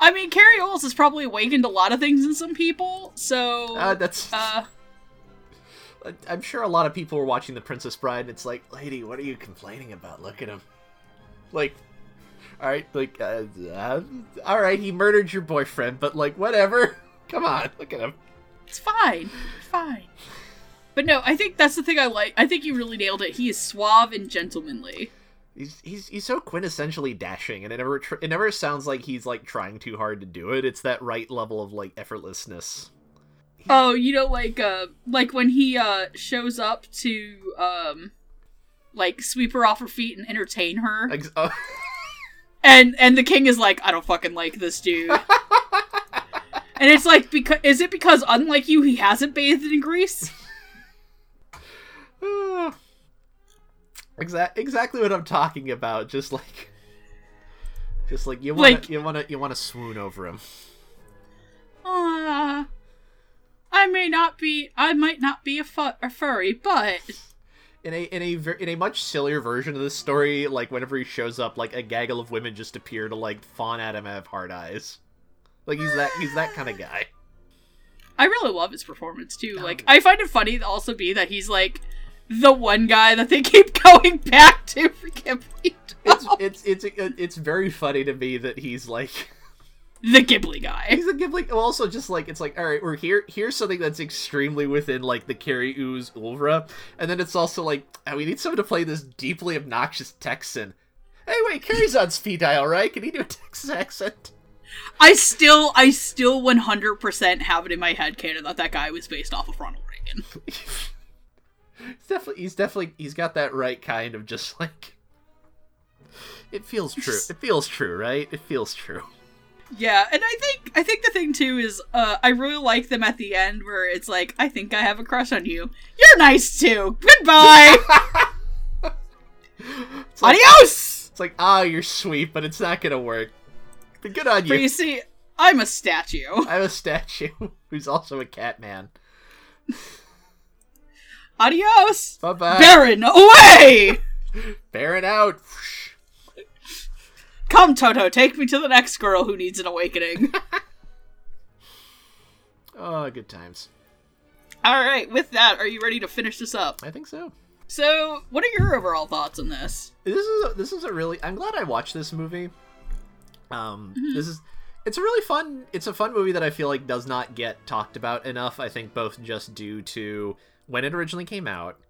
I mean, Cary Elwes has probably awakened a lot of things in some people, so Uh, that's uh, I'm sure a lot of people were watching The Princess Bride, and it's like, lady, what are you complaining about? Look at him. Like, all right, like, uh, uh, all right, he murdered your boyfriend, but like, whatever. Come on, look at him. it's fine, fine. But no, I think that's the thing I like. I think you really nailed it. He is suave and gentlemanly. He's he's he's so quintessentially dashing, and it never tr- it never sounds like he's like trying too hard to do it. It's that right level of like effortlessness. Oh, you know, like uh, like when he uh shows up to um, like sweep her off her feet and entertain her, Ex- uh, and and the king is like, I don't fucking like this dude. and it's like, because is it because unlike you, he hasn't bathed in grease? exact exactly what I'm talking about. Just like, just like you want Like- to you want to you want to swoon over him. Uh, I may not be, I might not be a, fu- a furry, but in a in a in a much sillier version of this story, like whenever he shows up, like a gaggle of women just appear to like fawn at him and have hard eyes. Like he's that he's that kind of guy. I really love his performance too. Like, I find it funny to also be that he's like the one guy that they keep going back to for Ghibli. It's it's it's it's very funny to me that he's like the Ghibli guy. he's a Ghibli. well, Also, just like it's like all right, we're here. Here's something that's extremely within like the Cary Elwes oeuvre, and then it's also like oh, we need someone to play this deeply obnoxious Texan. Hey, wait, Cary's on speed dial, right? Can he do a Texas accent? I still, I still 100% have it in my head canon that that guy was based off of Ronald Reagan. He's definitely he's definitely he's got that right kind of just like it feels true. It feels true, right? It feels true. Yeah, and I think I think the thing too is uh I really like them at the end where it's like I think I have a crush on you. You're nice too. Goodbye. It's like, Adios. it's like ah, you're sweet, but it's not gonna work. But good on But you. you see, I'm a statue. I'm a statue who's also a cat man. Adios. Bye bye. Baron, away! Baron out. Come, Toto, take me to the next girl who needs an awakening. Oh, good times. All right, with that, are you ready to finish this up? I think so. So, what are your overall thoughts on this? This is a, this is a really. I'm glad I watched this movie. Um, this is. It's a really fun. It's a fun movie that I feel like does not get talked about enough. I think both just due to when it originally came out,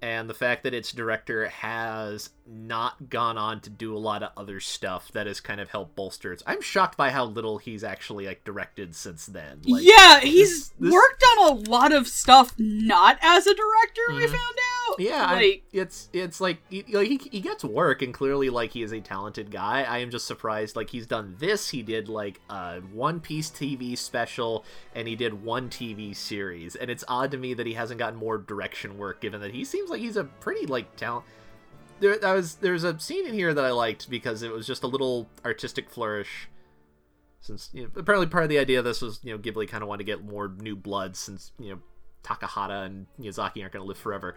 and the fact that its director has not gone on to do a lot of other stuff that has kind of helped bolster its. I'm shocked by how little he's actually like directed since then. Like, yeah, he's this- this- worked on a lot of stuff not as a director, we Mhm. found out. Yeah, I- like it's it's like he, like, he he gets work, and clearly like he is a talented guy. I am just surprised. Like he's done this. He did like a One Piece TV special, and he did one TV series. And it's odd to me that he hasn't gotten more direction work, given that he seems like he's a pretty like talent. There, that was there's a scene in here that I liked because it was just a little artistic flourish. since you know, apparently part of the idea of this was you know Ghibli kind of wanted to get more new blood since you know Takahata and Miyazaki aren't going to live forever.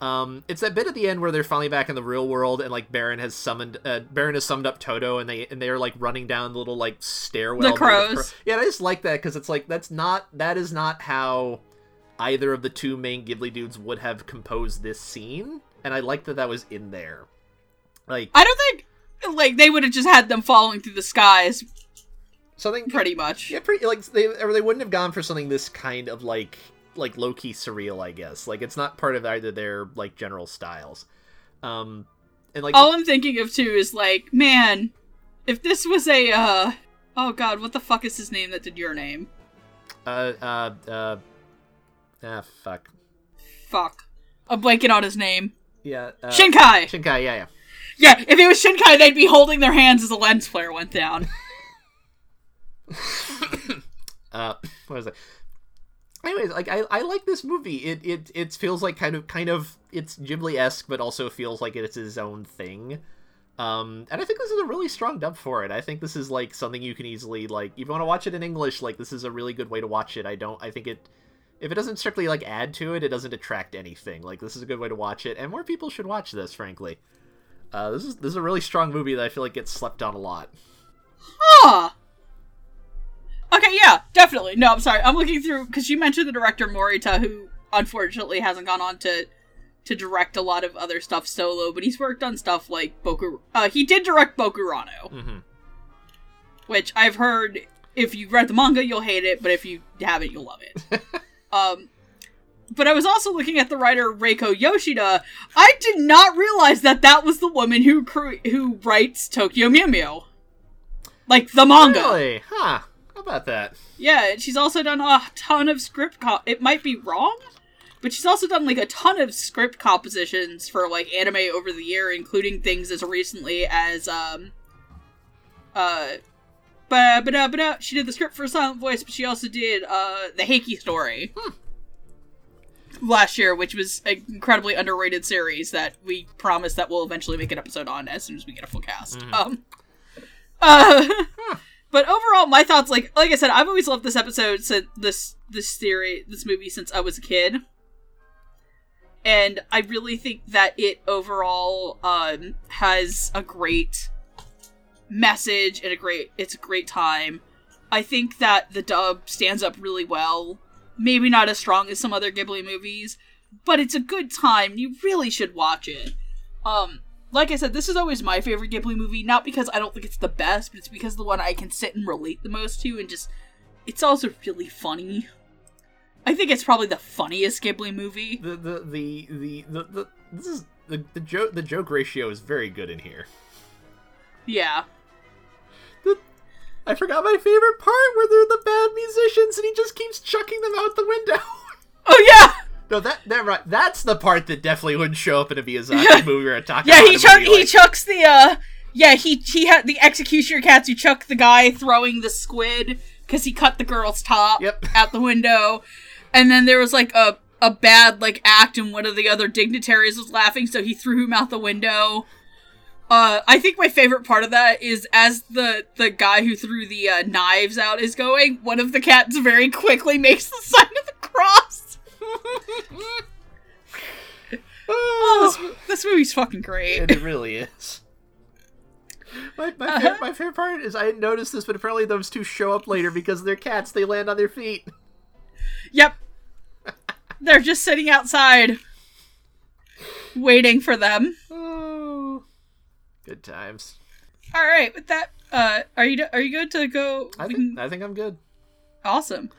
Um, it's that bit at the end where they're finally back in the real world, and like Baron has summoned uh, Baron has summoned up Toto, and they and they're like running down the little like stairwell. The crows. cro- yeah, I just like that because it's like that's not that is not how either of the two main Ghibli dudes would have composed this scene, and I like that that was in there. Like I don't think like they would have just had them falling through the skies something pretty much. Yeah, pretty like they or they wouldn't have gone for something this kind of like like low key surreal, I guess. Like it's not part of either their like general styles. Um and like All I'm thinking of too is like, man, if this was a uh oh god, what the fuck is his name that did your name? uh uh uh ah fuck. Fuck. I'm blanking on his name. Yeah. Uh, Shinkai! Shinkai, yeah, yeah. Yeah, if it was Shinkai, they'd be holding their hands as the lens flare went down. uh what is it? Anyways, like I, I like this movie. It it it feels like kind of kind of it's Ghibli esque, but also feels like it's his own thing. Um, and I think this is a really strong dub for it. I think this is like something you can easily like if you want to watch it in English, like this is a really good way to watch it. I don't I think it if it doesn't strictly like add to it, it doesn't detract anything. Like this is a good way to watch it, and more people should watch this, frankly. Uh, this is this is a really strong movie that I feel like gets slept on a lot. Huh. Okay, yeah, definitely. No, I'm sorry. I'm looking through because you mentioned the director Morita, who unfortunately hasn't gone on to to direct a lot of other stuff solo, but he's worked on stuff like Boku. Uh, he did direct Bokurano, Mm-hmm. which I've heard. If you read the manga, you'll hate it, but if you haven't, you'll love it. um, but I was also looking at the writer Reiko Yoshida. I did not realize that that was the woman who cre- who writes Tokyo Mew Mew, like the manga. Really? Huh? How about that? Yeah, she's also done a ton of script. Co- it might be wrong, but she's also done like a ton of script compositions for like anime over the year, including things as recently as um, uh, ba ba da ba da. She did the script for Silent Voice, but she also did uh the Heike story last year, which was an incredibly underrated series that we promise that we'll eventually make an episode on as soon as we get a full cast. Um, uh. But overall, my thoughts, like like I said, I've always loved this episode, since this this theory, this movie since I was a kid, and I really think that it overall um, has a great message and a great it's a great time. I think that the dub stands up really well. Maybe not as strong as some other Ghibli movies, but it's a good time. You really should watch it. Um, like I said, this is always my favorite Ghibli movie, not because I don't think it's the best, but it's because the one I can sit and relate the most to, and just it's also really funny. I think it's probably the funniest Ghibli movie. The the the the, the, the this is the the joke the joke ratio is very good in here. Yeah. The, I forgot my favorite part where they're the bad musicians and he just keeps chucking them out the window. Oh yeah. no, that that right. That's the part that definitely wouldn't show up in a Miyazaki movie or a Takahata Yeah, he chuck he like- chucks the uh yeah, he he had the executioner cats who chuck the guy throwing the squid cuz he cut the girl's top Yep. out the window. And then there was like a a bad like act and one of the other dignitaries was laughing so he threw him out the window. Uh, I think my favorite part of that is as the the guy who threw the uh, knives out is going, one of the cats very quickly makes the sign of the cross. Oh, this, this movie's fucking great. And it really is. My, my, favorite, my favorite part is I didn't notice this, but apparently those two show up later because they're cats. They land on their feet. Yep. They're just sitting outside waiting for them. Good times. All right, with that, uh, are you are you good to go? I think can- I think I'm good. Awesome.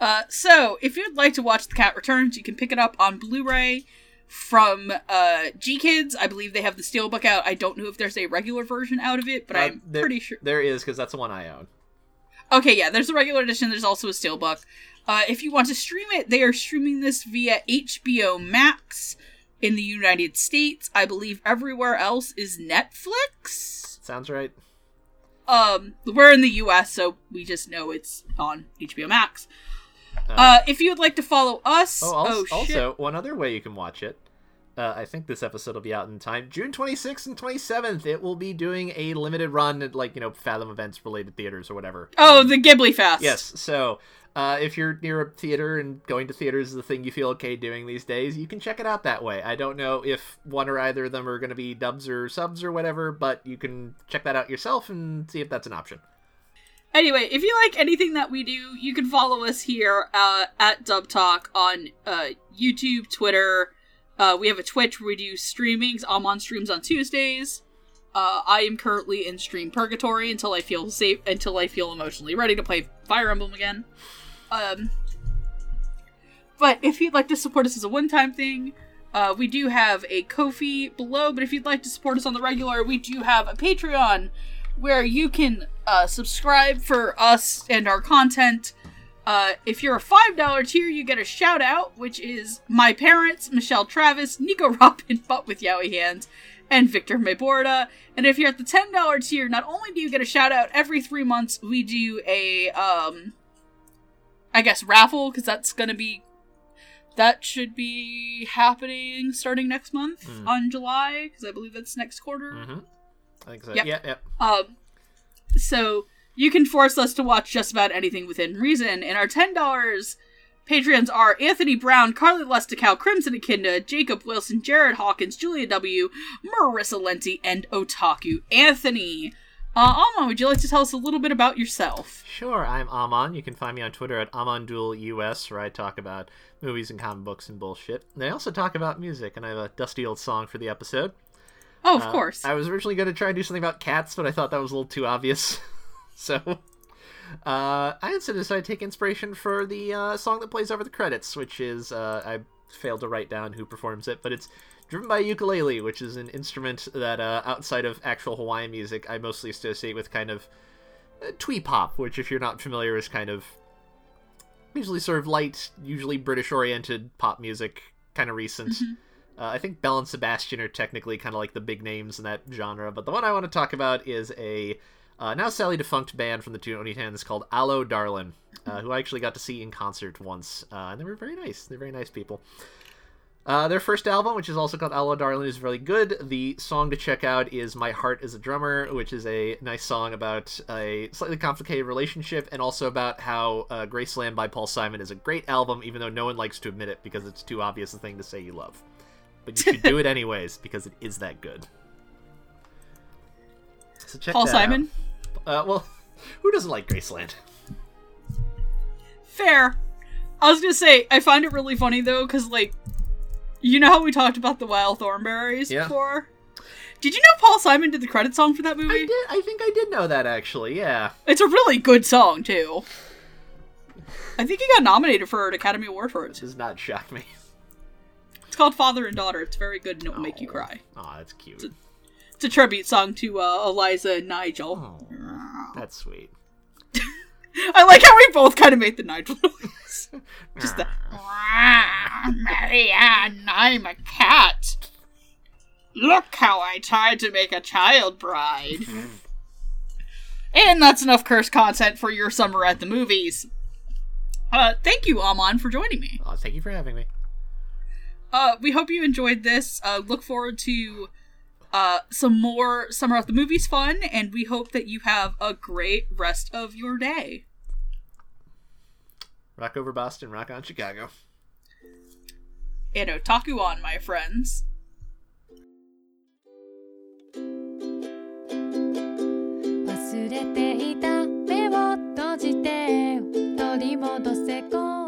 Uh, so if you'd like to watch The Cat Returns, you can pick it up on Blu-ray from uh, GKIDS. I believe they have the steelbook out. I don't know if there's a regular version out of it, but Uh, I'm there- pretty sure. there is because that's the one I own. Okay, yeah, there's a regular edition. There's also a steelbook. Uh, if you want to stream it, they are streaming this via HBO Max in the United States. I believe everywhere else is Netflix. Sounds right. Um, we're in the U.S., so we just know it's on HBO Max. Uh, Uh, if you would like to follow us, oh, also, oh shit, also, one other way you can watch it. Uh, I think this episode will be out in time. June 26th and 27th, it will be doing a limited run at like you know Fathom events related theaters or whatever. Oh, the Ghibli Fest. Yes. So uh, if you're near a theater and going to theaters is the thing you feel okay doing these days, you can check it out that way. I don't know if one or either of them are going to be dubs or subs or whatever, but you can check that out yourself and see if that's an option. Anyway, if you like anything that we do, you can follow us here uh, at Dub Talk on uh, YouTube, Twitter. Uh, we have a Twitch where we do streamings. I'm on streams on Tuesdays. Uh, I am currently in stream purgatory until I feel safe, until I feel emotionally ready to play Fire Emblem again. Um, but if you'd like to support us as a one-time thing, uh, we do have a Ko-fi below. But if you'd like to support us on the regular, we do have a Patreon where you can uh, subscribe for us and our content. Uh, if you're a $5 tier, you get a shout out, which is my parents, Michelle Travis, Nico Robin, but with Yowie hands, and Victor Mayborda. And if you're at the $10 tier, not only do you get a shout out every three months, we do a, um, I guess, raffle, because that's going to be. That should be happening starting next month Mm. on July, because I believe that's next quarter. Mm-hmm. I think so. Yep. Yeah, yeah. Um, so you can force us to watch just about anything within reason. And our ten dollars patrons are Anthony Brown, Carly Lesticow, Crimson Akinda, Jacob Wilson, Jared Hawkins, Julia W, Marissa Lenti, and Otaku Anthony. Uh, Alma, would you like to tell us a little bit about yourself? Sure, I'm Amon. You can find me on Twitter at AmonDuelUS, where I talk about movies and comic books and bullshit. And I also talk about music, and I have a dusty old song for the episode. Oh, of Uh, course. I was originally going to try and do something about cats, but I thought that was a little too obvious. so, uh, I instead decided to take inspiration for the uh, song that plays over the credits, which is, uh, I failed to write down who performs it, but it's driven by a ukulele, which is an instrument that, uh, outside of actual Hawaiian music, I mostly associate with kind of uh, twee pop, which, if you're not familiar, is kind of usually sort of light, usually British oriented pop music, kind of recent. Uh, I think Belle and Sebastian are technically kind of like the big names in that genre, but the one I want to talk about is a uh, now sadly defunct band from the Tony Tans called Allo Darlin, uh, who I actually got to see in concert once, uh, and they were very nice. They're very nice people. Uh, their first album, which is also called Allo Darlin, is really good. The song to check out is My Heart is a Drummer, which is a nice song about a slightly complicated relationship and also about how uh, Graceland by Paul Simon is a great album, even though no one likes to admit it because it's too obvious a thing to say you love. But you should do it anyways because it is that good. So check Paul Simon? out. Uh, well, who doesn't like Graceland? Fair. I was gonna say, I find it really funny though, because, like, you know how we talked about the Wild Thornberrys Yeah. before? Did you know Paul Simon did the credit song for that movie? I did. I think I did know that actually. Yeah. It's a really good song, too. I think he got nominated for an Academy Award for it. Does not shock me. It's called Father and Daughter. It's very good and it will make you cry. Oh, that's cute. It's a tribute song to uh, Eliza and Nigel. Oh, that's sweet. I like how we both kind of made the Nigel noise. Just the. Marianne, I'm a cat. Look how I tried to make a child bride. and that's enough curse content for your summer at the movies. Uh, thank you, Amon, for joining me. Oh, thank you for having me. Uh, we hope you enjoyed this. Uh, look forward to uh, some more Summer at the Movies fun, and we hope that you have a great rest of your day. Rock over Boston, rock on Chicago. And otaku on, my friends. 忘れていた目を閉じて取り戻せこ